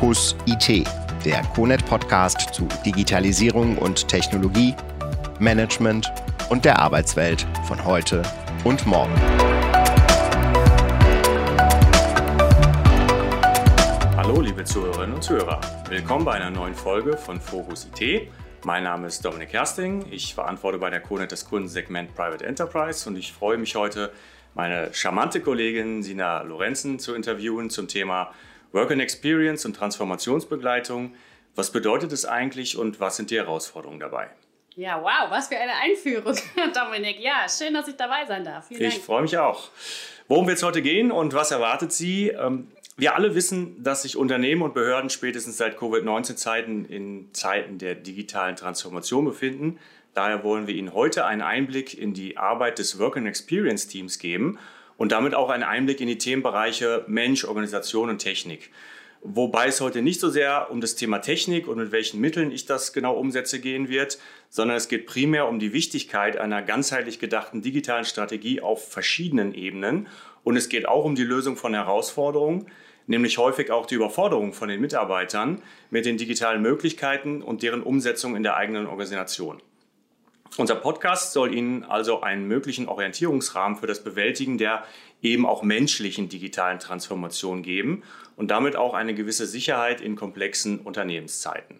Fokus IT, der CONET Podcast zu Digitalisierung und Technologie, Management und der Arbeitswelt von heute und morgen. Hallo liebe Zuhörerinnen und Zuhörer, willkommen bei einer neuen Folge von Fokus IT. Mein Name ist Dominik Hersting, ich verantworte bei der CONET das Kundensegment Private Enterprise und ich freue mich heute, meine charmante Kollegin Sina Lorenzen zu interviewen zum Thema Work and Experience und Transformationsbegleitung. Was bedeutet es eigentlich und was sind die Herausforderungen dabei? Ja, wow, was für eine Einführung, Dominik. Ja, schön, dass ich dabei sein darf. Vielen ich freue mich auch. Worum wird es heute gehen und was erwartet Sie? Ähm, wir alle wissen, dass sich Unternehmen und Behörden spätestens seit Covid-19-Zeiten in Zeiten der digitalen Transformation befinden. Daher wollen wir Ihnen heute einen Einblick in die Arbeit des Work and Experience Teams geben und damit auch einen Einblick in die Themenbereiche Mensch, Organisation und Technik. Wobei es heute nicht so sehr um das Thema Technik und mit welchen Mitteln ich das genau umsetze gehen wird, sondern es geht primär um die Wichtigkeit einer ganzheitlich gedachten digitalen Strategie auf verschiedenen Ebenen. Und es geht auch um die Lösung von Herausforderungen, nämlich häufig auch die Überforderung von den Mitarbeitern mit den digitalen Möglichkeiten und deren Umsetzung in der eigenen Organisation. Unser Podcast soll Ihnen also einen möglichen Orientierungsrahmen für das Bewältigen der eben auch menschlichen digitalen Transformation geben und damit auch eine gewisse Sicherheit in komplexen Unternehmenszeiten.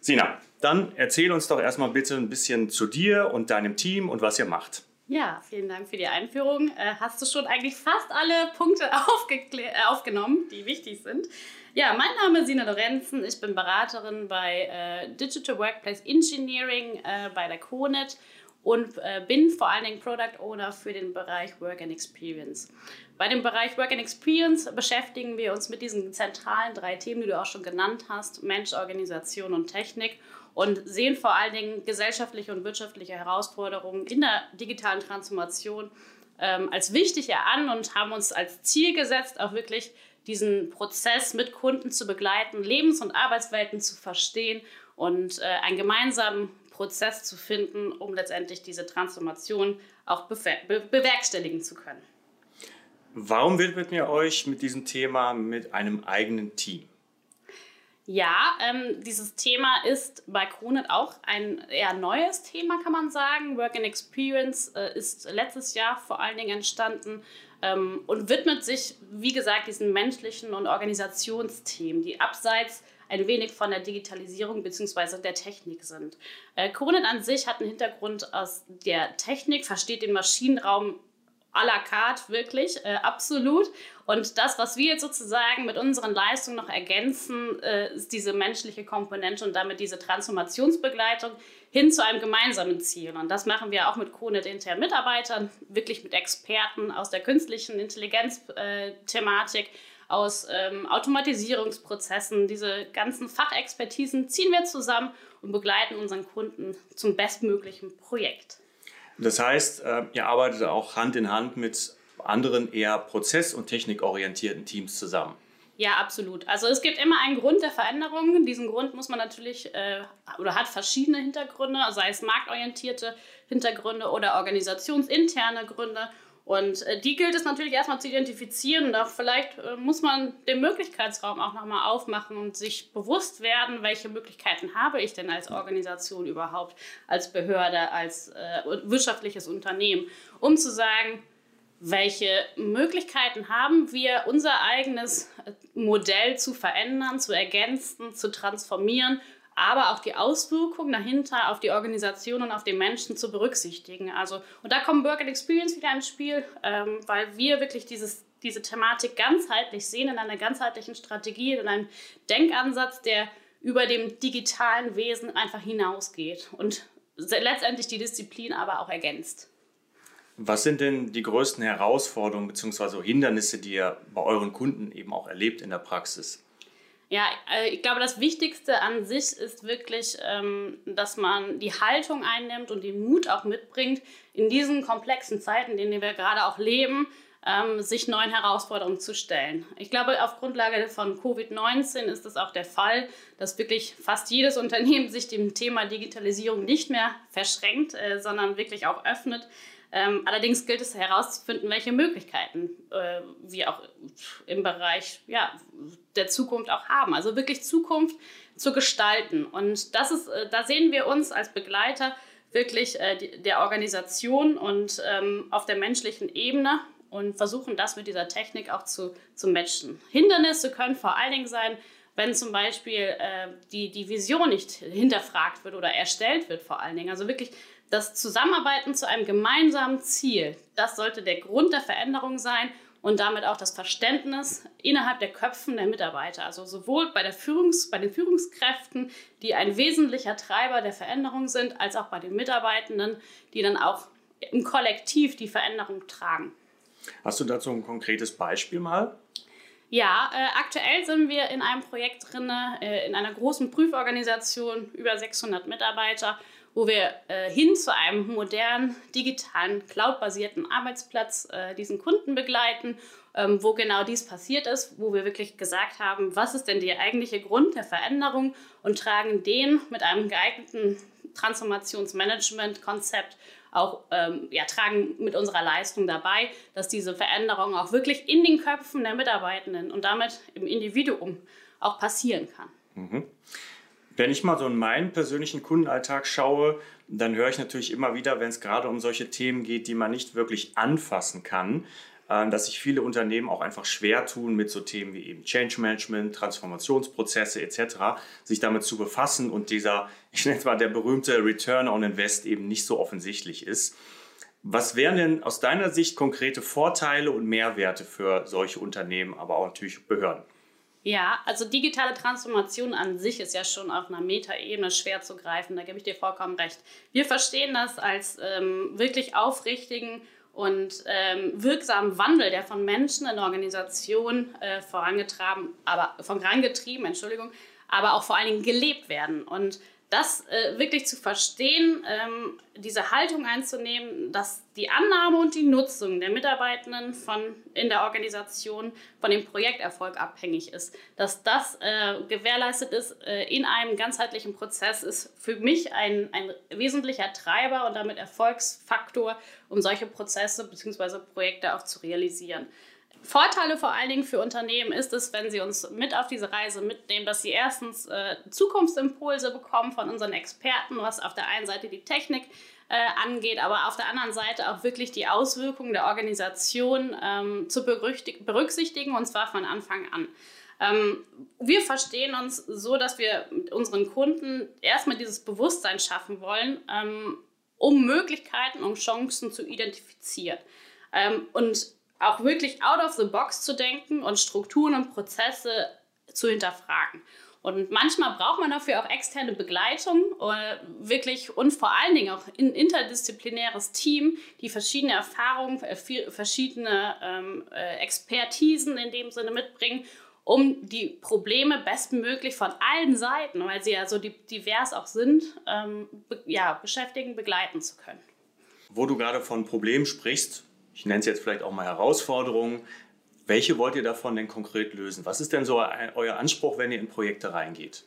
Sina, dann erzähl uns doch erstmal bitte ein bisschen zu dir und deinem Team und was ihr macht. Ja, vielen Dank für die Einführung. Äh, hast du schon eigentlich fast alle Punkte äh, aufgenommen, die wichtig sind? Ja, mein Name ist Sina Lorenzen. Ich bin Beraterin bei äh, Digital Workplace Engineering äh, bei der CONET und äh, bin vor allen Dingen Product Owner für den Bereich Work and Experience. Bei dem Bereich Work and Experience beschäftigen wir uns mit diesen zentralen drei Themen, die du auch schon genannt hast: Mensch, Organisation und Technik und sehen vor allen Dingen gesellschaftliche und wirtschaftliche Herausforderungen in der digitalen Transformation ähm, als wichtig an und haben uns als Ziel gesetzt, auch wirklich diesen Prozess mit Kunden zu begleiten, Lebens- und Arbeitswelten zu verstehen und äh, einen gemeinsamen Prozess zu finden, um letztendlich diese Transformation auch be bewerkstelligen zu können. Warum widmet ihr euch mit diesem Thema mit einem eigenen Team? Ja, ähm, dieses Thema ist bei Kronet auch ein eher neues Thema, kann man sagen. Work and Experience äh, ist letztes Jahr vor allen Dingen entstanden ähm, und widmet sich, wie gesagt, diesen menschlichen und Organisationsthemen, die abseits ein wenig von der Digitalisierung bzw. der Technik sind. Äh, Kronet an sich hat einen Hintergrund aus der Technik, versteht den Maschinenraum à la carte, wirklich, äh, absolut. Und das, was wir jetzt sozusagen mit unseren Leistungen noch ergänzen, äh, ist diese menschliche Komponente und damit diese Transformationsbegleitung hin zu einem gemeinsamen Ziel. Und das machen wir auch mit CONET internen Mitarbeitern, wirklich mit Experten aus der künstlichen Intelligenz-Thematik, äh, aus ähm, Automatisierungsprozessen. Diese ganzen Fachexpertisen ziehen wir zusammen und begleiten unseren Kunden zum bestmöglichen Projekt. Das heißt, äh, ihr arbeitet auch Hand in Hand mit anderen eher prozess- und technikorientierten Teams zusammen. Ja, absolut. Also es gibt immer einen Grund der Veränderung. Diesen Grund muss man natürlich äh, oder hat verschiedene Hintergründe, sei es marktorientierte Hintergründe oder organisationsinterne Gründe. Und äh, die gilt es natürlich erstmal zu identifizieren und auch vielleicht äh, muss man den Möglichkeitsraum auch nochmal aufmachen und sich bewusst werden, welche Möglichkeiten habe ich denn als Organisation überhaupt, als Behörde, als äh, wirtschaftliches Unternehmen, um zu sagen, welche Möglichkeiten haben wir, unser eigenes äh, Modell zu verändern, zu ergänzen, zu transformieren aber auch die Auswirkungen dahinter auf die Organisation und auf den Menschen zu berücksichtigen. Also, und da kommt Work and Experience wieder ins Spiel, ähm, weil wir wirklich dieses, diese Thematik ganzheitlich sehen, in einer ganzheitlichen Strategie, in einem Denkansatz, der über dem digitalen Wesen einfach hinausgeht und letztendlich die Disziplin aber auch ergänzt. Was sind denn die größten Herausforderungen bzw. Hindernisse, die ihr bei euren Kunden eben auch erlebt in der Praxis? Ja, äh, ich glaube, das Wichtigste an sich ist wirklich, ähm, dass man die Haltung einnimmt und den Mut auch mitbringt, in diesen komplexen Zeiten, in denen wir gerade auch leben, ähm, sich neuen Herausforderungen zu stellen. Ich glaube, auf Grundlage von Covid-19 ist es auch der Fall, dass wirklich fast jedes Unternehmen sich dem Thema Digitalisierung nicht mehr verschränkt, äh, sondern wirklich auch öffnet. Ähm, allerdings gilt es herauszufinden, welche Möglichkeiten äh, wir auch im Bereich ja, der Zukunft auch haben. Also wirklich Zukunft zu gestalten. Und das ist, äh, da sehen wir uns als Begleiter wirklich äh, die, der Organisation und ähm, auf der menschlichen Ebene und versuchen das mit dieser Technik auch zu, zu matchen. Hindernisse können vor allen Dingen sein, wenn zum Beispiel äh, die, die Vision nicht hinterfragt wird oder erstellt wird vor allen Dingen. Also wirklich das Zusammenarbeiten zu einem gemeinsamen Ziel, das sollte der Grund der Veränderung sein und damit auch das Verständnis innerhalb der Köpfen der Mitarbeiter. Also sowohl bei, der Führungs-, bei den Führungskräften, die ein wesentlicher Treiber der Veränderung sind, als auch bei den Mitarbeitenden, die dann auch im Kollektiv die Veränderung tragen. Hast du dazu ein konkretes Beispiel mal? Ja, äh, aktuell sind wir in einem Projekt drin, äh, in einer großen Prüforganisation, über 600 Mitarbeiter, wo wir äh, hin zu einem modernen, digitalen, cloud-basierten Arbeitsplatz äh, diesen Kunden begleiten, ähm, wo genau dies passiert ist, wo wir wirklich gesagt haben, was ist denn der eigentliche Grund der Veränderung und tragen den mit einem geeigneten Transformationsmanagement-Konzept auch ähm, ja, tragen mit unserer Leistung dabei, dass diese Veränderung auch wirklich in den Köpfen der Mitarbeitenden und damit im Individuum auch passieren kann. Mhm. Wenn ich mal so in meinen persönlichen Kundenalltag schaue, dann höre ich natürlich immer wieder, wenn es gerade um solche Themen geht, die man nicht wirklich anfassen kann, äh, dass sich viele Unternehmen auch einfach schwer tun mit so Themen wie eben Change Management, Transformationsprozesse etc., sich damit zu befassen und dieser, ich nenne es mal der berühmte Return on Invest eben nicht so offensichtlich ist. Was wären denn aus deiner Sicht konkrete Vorteile und Mehrwerte für solche Unternehmen, aber auch natürlich Behörden? Ja, also digitale Transformation an sich ist ja schon auf einer Metaebene schwer zu greifen, da gebe ich dir vollkommen recht. Wir verstehen das als ähm, wirklich aufrichtigen und ähm, wirksamen Wandel, der von Menschen in Organisationen äh, vorangetrieben, aber vorangetrieben, Entschuldigung, aber auch vor allen Dingen gelebt werden. Und das äh, wirklich zu verstehen, ähm, diese Haltung einzunehmen, dass die Annahme und die Nutzung der Mitarbeitenden von, in der Organisation von dem Projekterfolg abhängig ist, dass das äh, gewährleistet ist äh, in einem ganzheitlichen Prozess, ist für mich ein, ein wesentlicher Treiber und damit Erfolgsfaktor, um solche Prozesse bzw. Projekte auch zu realisieren. Vorteile vor allen Dingen für Unternehmen ist es, wenn sie uns mit auf diese Reise mitnehmen, dass sie erstens äh, Zukunftsimpulse bekommen von unseren Experten, was auf der einen Seite die Technik äh, angeht, aber auf der anderen Seite auch wirklich die Auswirkungen der Organisation ähm, zu berücksichtigen und zwar von Anfang an. Ähm, wir verstehen uns so, dass wir unseren Kunden erstmal dieses Bewusstsein schaffen wollen, ähm, um Möglichkeiten, um Chancen zu identifizieren. Ähm, und auch wirklich out of the box zu denken und Strukturen und Prozesse zu hinterfragen. Und manchmal braucht man dafür auch externe Begleitung äh, wirklich und vor allen Dingen auch ein interdisziplinäres Team, die verschiedene Erfahrungen, äh, verschiedene ähm, äh, Expertisen in dem Sinne mitbringen, um die Probleme bestmöglich von allen Seiten, weil sie ja so divers auch sind, ähm, be ja, beschäftigen, begleiten zu können. Wo du gerade von Problemen sprichst, ich nenne es jetzt vielleicht auch mal Herausforderungen. Welche wollt ihr davon denn konkret lösen? Was ist denn so euer Anspruch, wenn ihr in Projekte reingeht?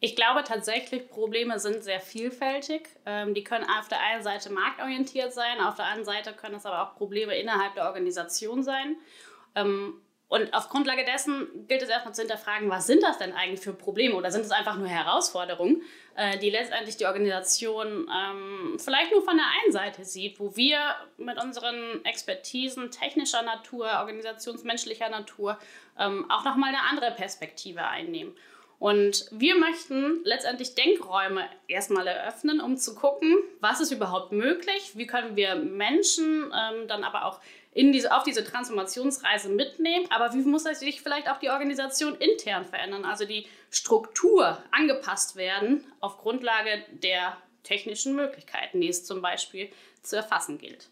Ich glaube tatsächlich, Probleme sind sehr vielfältig. Ähm, die können auf der einen Seite marktorientiert sein, auf der anderen Seite können es aber auch Probleme innerhalb der Organisation sein. Und auf Grundlage dessen gilt es erstmal zu hinterfragen, was sind das denn eigentlich für Probleme oder sind es einfach nur Herausforderungen, äh, die letztendlich die Organisation ähm, vielleicht nur von der einen Seite sieht, wo wir mit unseren Expertisen technischer Natur, organisationsmenschlicher Natur ähm, auch nochmal eine andere Perspektive einnehmen. Und wir möchten letztendlich Denkräume erstmal eröffnen, um zu gucken, was ist überhaupt möglich, wie können wir Menschen ähm, dann aber auch in diese, auf diese Transformationsreise mitnehmen. Aber wie muss sich vielleicht auch die Organisation intern verändern? Also die Struktur angepasst werden auf Grundlage der technischen Möglichkeiten, die es zum Beispiel zu erfassen gilt.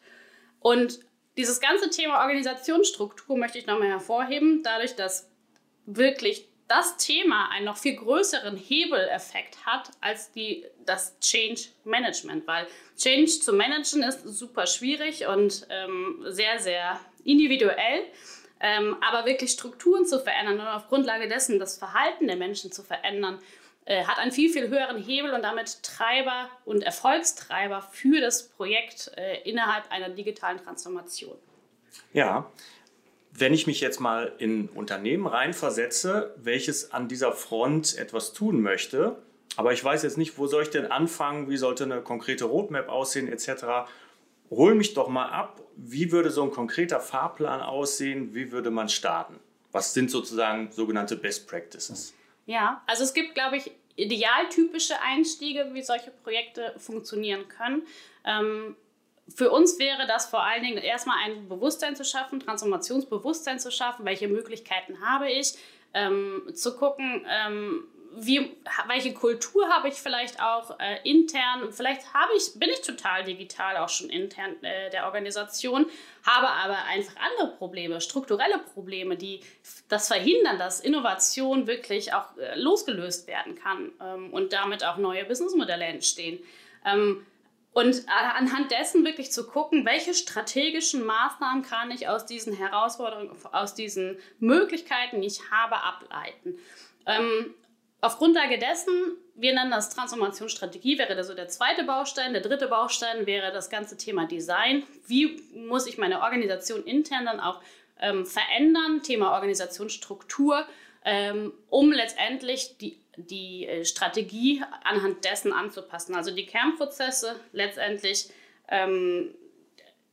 Und dieses ganze Thema Organisationsstruktur möchte ich nochmal hervorheben, dadurch, dass wirklich das Thema einen noch viel größeren Hebeleffekt hat als die, das Change Management, weil Change zu managen ist super schwierig und ähm, sehr, sehr individuell. Ähm, aber wirklich Strukturen zu verändern und auf Grundlage dessen das Verhalten der Menschen zu verändern, äh, hat einen viel, viel höheren Hebel und damit Treiber und Erfolgstreiber für das Projekt äh, innerhalb einer digitalen Transformation. Ja, wenn ich mich jetzt mal in Unternehmen reinversetze, welches an dieser Front etwas tun möchte, aber ich weiß jetzt nicht, wo soll ich denn anfangen, wie sollte eine konkrete Roadmap aussehen etc. Hol mich doch mal ab, wie würde so ein konkreter Fahrplan aussehen, wie würde man starten? Was sind sozusagen sogenannte Best Practices? Ja, also es gibt, glaube ich, idealtypische Einstiege, wie solche Projekte funktionieren können. Ähm, für uns wäre das vor allen Dingen erstmal ein Bewusstsein zu schaffen, Transformationsbewusstsein zu schaffen, welche Möglichkeiten habe ich, ähm, zu gucken, ähm, wie, welche Kultur habe ich vielleicht auch äh, intern? Vielleicht habe ich, bin ich total digital auch schon intern äh, der Organisation, habe aber einfach andere Probleme, strukturelle Probleme, die das verhindern, dass Innovation wirklich auch äh, losgelöst werden kann ähm, und damit auch neue Businessmodelle entstehen. Ähm, und anhand dessen wirklich zu gucken, welche strategischen Maßnahmen kann ich aus diesen Herausforderungen, aus diesen Möglichkeiten, die ich habe, ableiten. Ähm, auf Grundlage dessen, wir nennen das Transformationsstrategie, wäre das so der zweite Baustein. Der dritte Baustein wäre das ganze Thema Design. Wie muss ich meine Organisation intern dann auch ähm, verändern? Thema Organisationsstruktur, ähm, um letztendlich die, die äh, Strategie anhand dessen anzupassen. Also die Kernprozesse letztendlich ähm,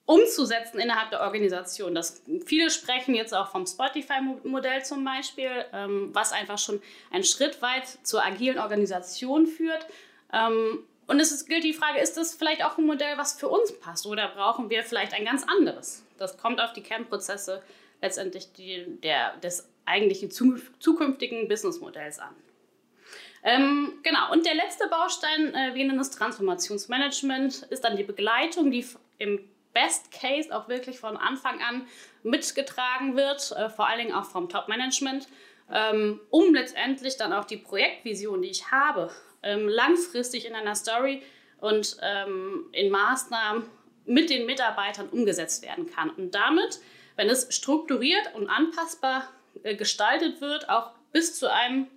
umzusetzen innerhalb der Organisation. Das, viele sprechen jetzt auch vom Spotify-Modell zum Beispiel, ähm, was einfach schon einen Schritt weit zur agilen Organisation führt. Ähm, und es ist, gilt die Frage, ist das vielleicht auch ein Modell, was für uns passt oder brauchen wir vielleicht ein ganz anderes? Das kommt auf die Kernprozesse letztendlich die, der, des eigentlichen zukünftigen Businessmodells an. Ähm, genau, und der letzte Baustein, äh, wir nennen es Transformationsmanagement, ist dann die Begleitung, die im Best Case auch wirklich von Anfang an mitgetragen wird, äh, vor allen Dingen auch vom Top-Management, ähm, um letztendlich dann auch die Projektvision, die ich habe, ähm, langfristig in einer Story und ähm, in Maßnahmen mit den Mitarbeitern umgesetzt werden kann. Und damit, wenn es strukturiert und anpassbar äh, gestaltet wird, auch bis zu einem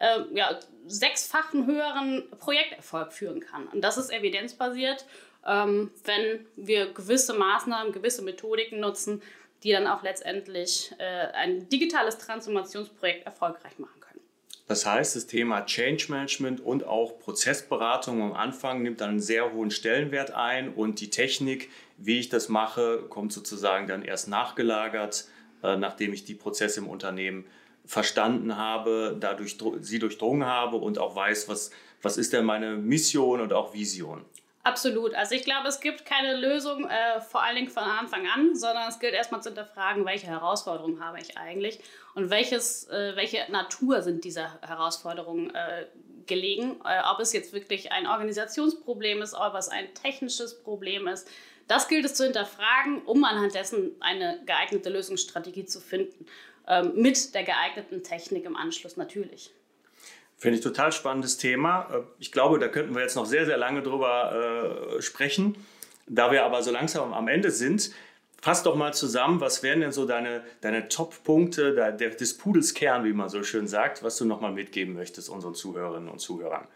äh, ja, sechsfachen höheren Projekterfolg führen kann. Und das ist evidenzbasiert ähm, wenn wir gewisse Maßnahmen, gewisse Methodiken nutzen, die dann auch letztendlich äh, ein digitales Transformationsprojekt erfolgreich machen können. Das heißt, das Thema Change Management und auch Prozessberatung am Anfang nimmt dann einen sehr hohen Stellenwert ein und die Technik, wie ich das mache, kommt sozusagen dann erst nachgelagert, äh, nachdem ich die Prozesse im Unternehmen verstanden habe, dadurch sie durchdrungen habe und auch weiß, was, was ist denn meine Mission und auch Vision. Absolut. Also ich glaube, es gibt keine Lösung, äh, vor allen Dingen von Anfang an, sondern es gilt erstmal zu hinterfragen, welche Herausforderungen habe ich eigentlich und welches, äh, welche Natur sind dieser Herausforderungen äh, gelegen. Äh, ob es jetzt wirklich ein Organisationsproblem ist, ob es ein technisches Problem ist. Das gilt es zu hinterfragen, um anhand dessen eine geeignete Lösungsstrategie zu finden. Ähm, mit der geeigneten Technik im Anschluss natürlich. Finde ich total spannendes Thema. Äh, ich glaube, da könnten wir jetzt noch sehr, sehr lange drüber äh, sprechen. Da wir aber so langsam am Ende sind, fass doch mal zusammen, was wären denn so deine, deine Top-Punkte der, des Pudels Kern, wie man so schön sagt, was du nochmal mitgeben möchtest unseren Zuhörerinnen und Zuhörern?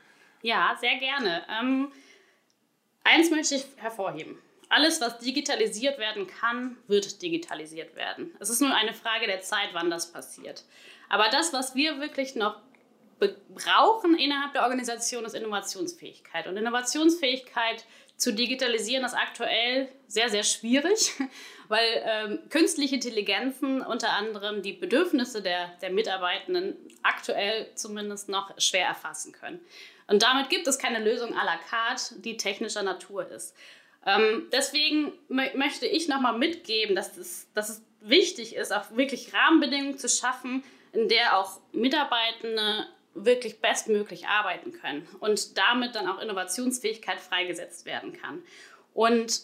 Ja, sehr gerne. Ähm, eins möchte ich hervorheben. Alles, was digitalisiert werden kann, wird digitalisiert werden. Es ist nur eine Frage der Zeit, wann das passiert. Aber das, was wir wirklich noch brauchen innerhalb der Organisation ist Innovationsfähigkeit. Und Innovationsfähigkeit zu digitalisieren ist aktuell sehr, sehr schwierig, weil ähm, künstliche Intelligenzen unter anderem die Bedürfnisse der, der Mitarbeitenden aktuell zumindest noch schwer erfassen können. Und damit gibt es keine Lösung à la carte, die technischer Natur ist. Ähm, deswegen möchte ich nochmal mitgeben, dass es, dass es wichtig ist, auch wirklich Rahmenbedingungen zu schaffen, in der auch Mitarbeitende wirklich bestmöglich arbeiten können und damit dann auch Innovationsfähigkeit freigesetzt werden kann. Und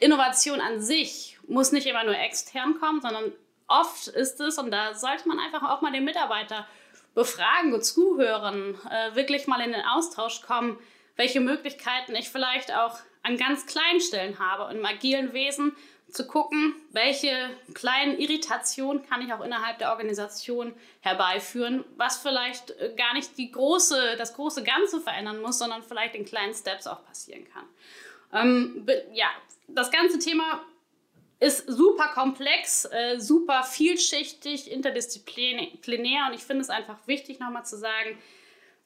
Innovation an sich muss nicht immer nur extern kommen, sondern oft ist es, und da sollte man einfach auch mal den Mitarbeiter befragen und zuhören, äh, wirklich mal in den Austausch kommen, welche Möglichkeiten ich vielleicht auch an ganz kleinen Stellen habe. Und Im agilen Wesen zu gucken, welche kleinen Irritationen kann ich auch innerhalb der Organisation herbeiführen, was vielleicht äh, gar nicht die große, das große Ganze verändern muss, sondern vielleicht in kleinen Steps auch passieren kann. Ähm, ja, das ganze Thema ist super komplex, äh, super vielschichtig, interdisziplinär und ich finde es einfach wichtig, nochmal zu sagen,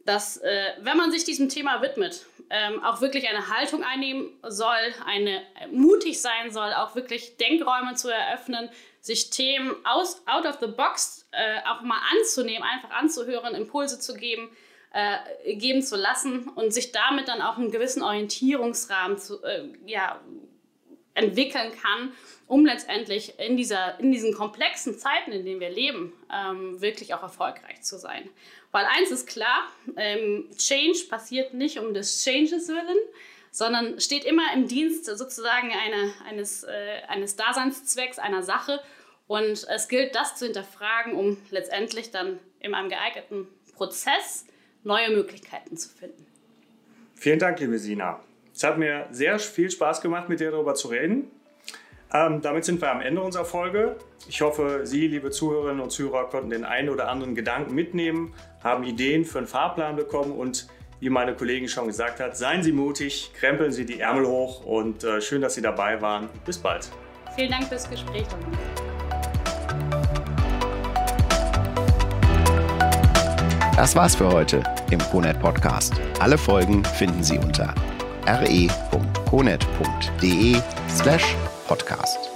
dass äh, wenn man sich diesem Thema widmet, ähm, auch wirklich eine Haltung einnehmen soll, eine äh, mutig sein soll, auch wirklich Denkräume zu eröffnen, sich Themen aus, out of the box äh, auch mal anzunehmen, einfach anzuhören, Impulse zu geben, äh, geben zu lassen und sich damit dann auch einen gewissen Orientierungsrahmen zu, äh, ja, entwickeln kann, um letztendlich in, dieser, in diesen komplexen Zeiten, in denen wir leben, ähm, wirklich auch erfolgreich zu sein. Weil eins ist klar, ähm, Change passiert nicht um des Changes willen, sondern steht immer im Dienst sozusagen eine, eines, äh, eines Daseinszwecks, einer Sache. Und es gilt, das zu hinterfragen, um letztendlich dann in einem geeigneten Prozess neue Möglichkeiten zu finden. Vielen Dank, liebe Sina. Es hat mir sehr viel Spaß gemacht, mit dir darüber zu reden. Ähm, damit sind wir am Ende unserer Folge. Ich hoffe, Sie, liebe Zuhörerinnen und Zuhörer, konnten den einen oder anderen Gedanken mitnehmen, haben Ideen für einen Fahrplan bekommen und wie meine Kollegin schon gesagt hat, seien Sie mutig, krempeln Sie die Ärmel hoch und äh, schön, dass Sie dabei waren. Bis bald. Vielen Dank fürs Gespräch. Das war's für heute im CONET Podcast. Alle Folgen finden Sie unter re.conet.de slash podcast.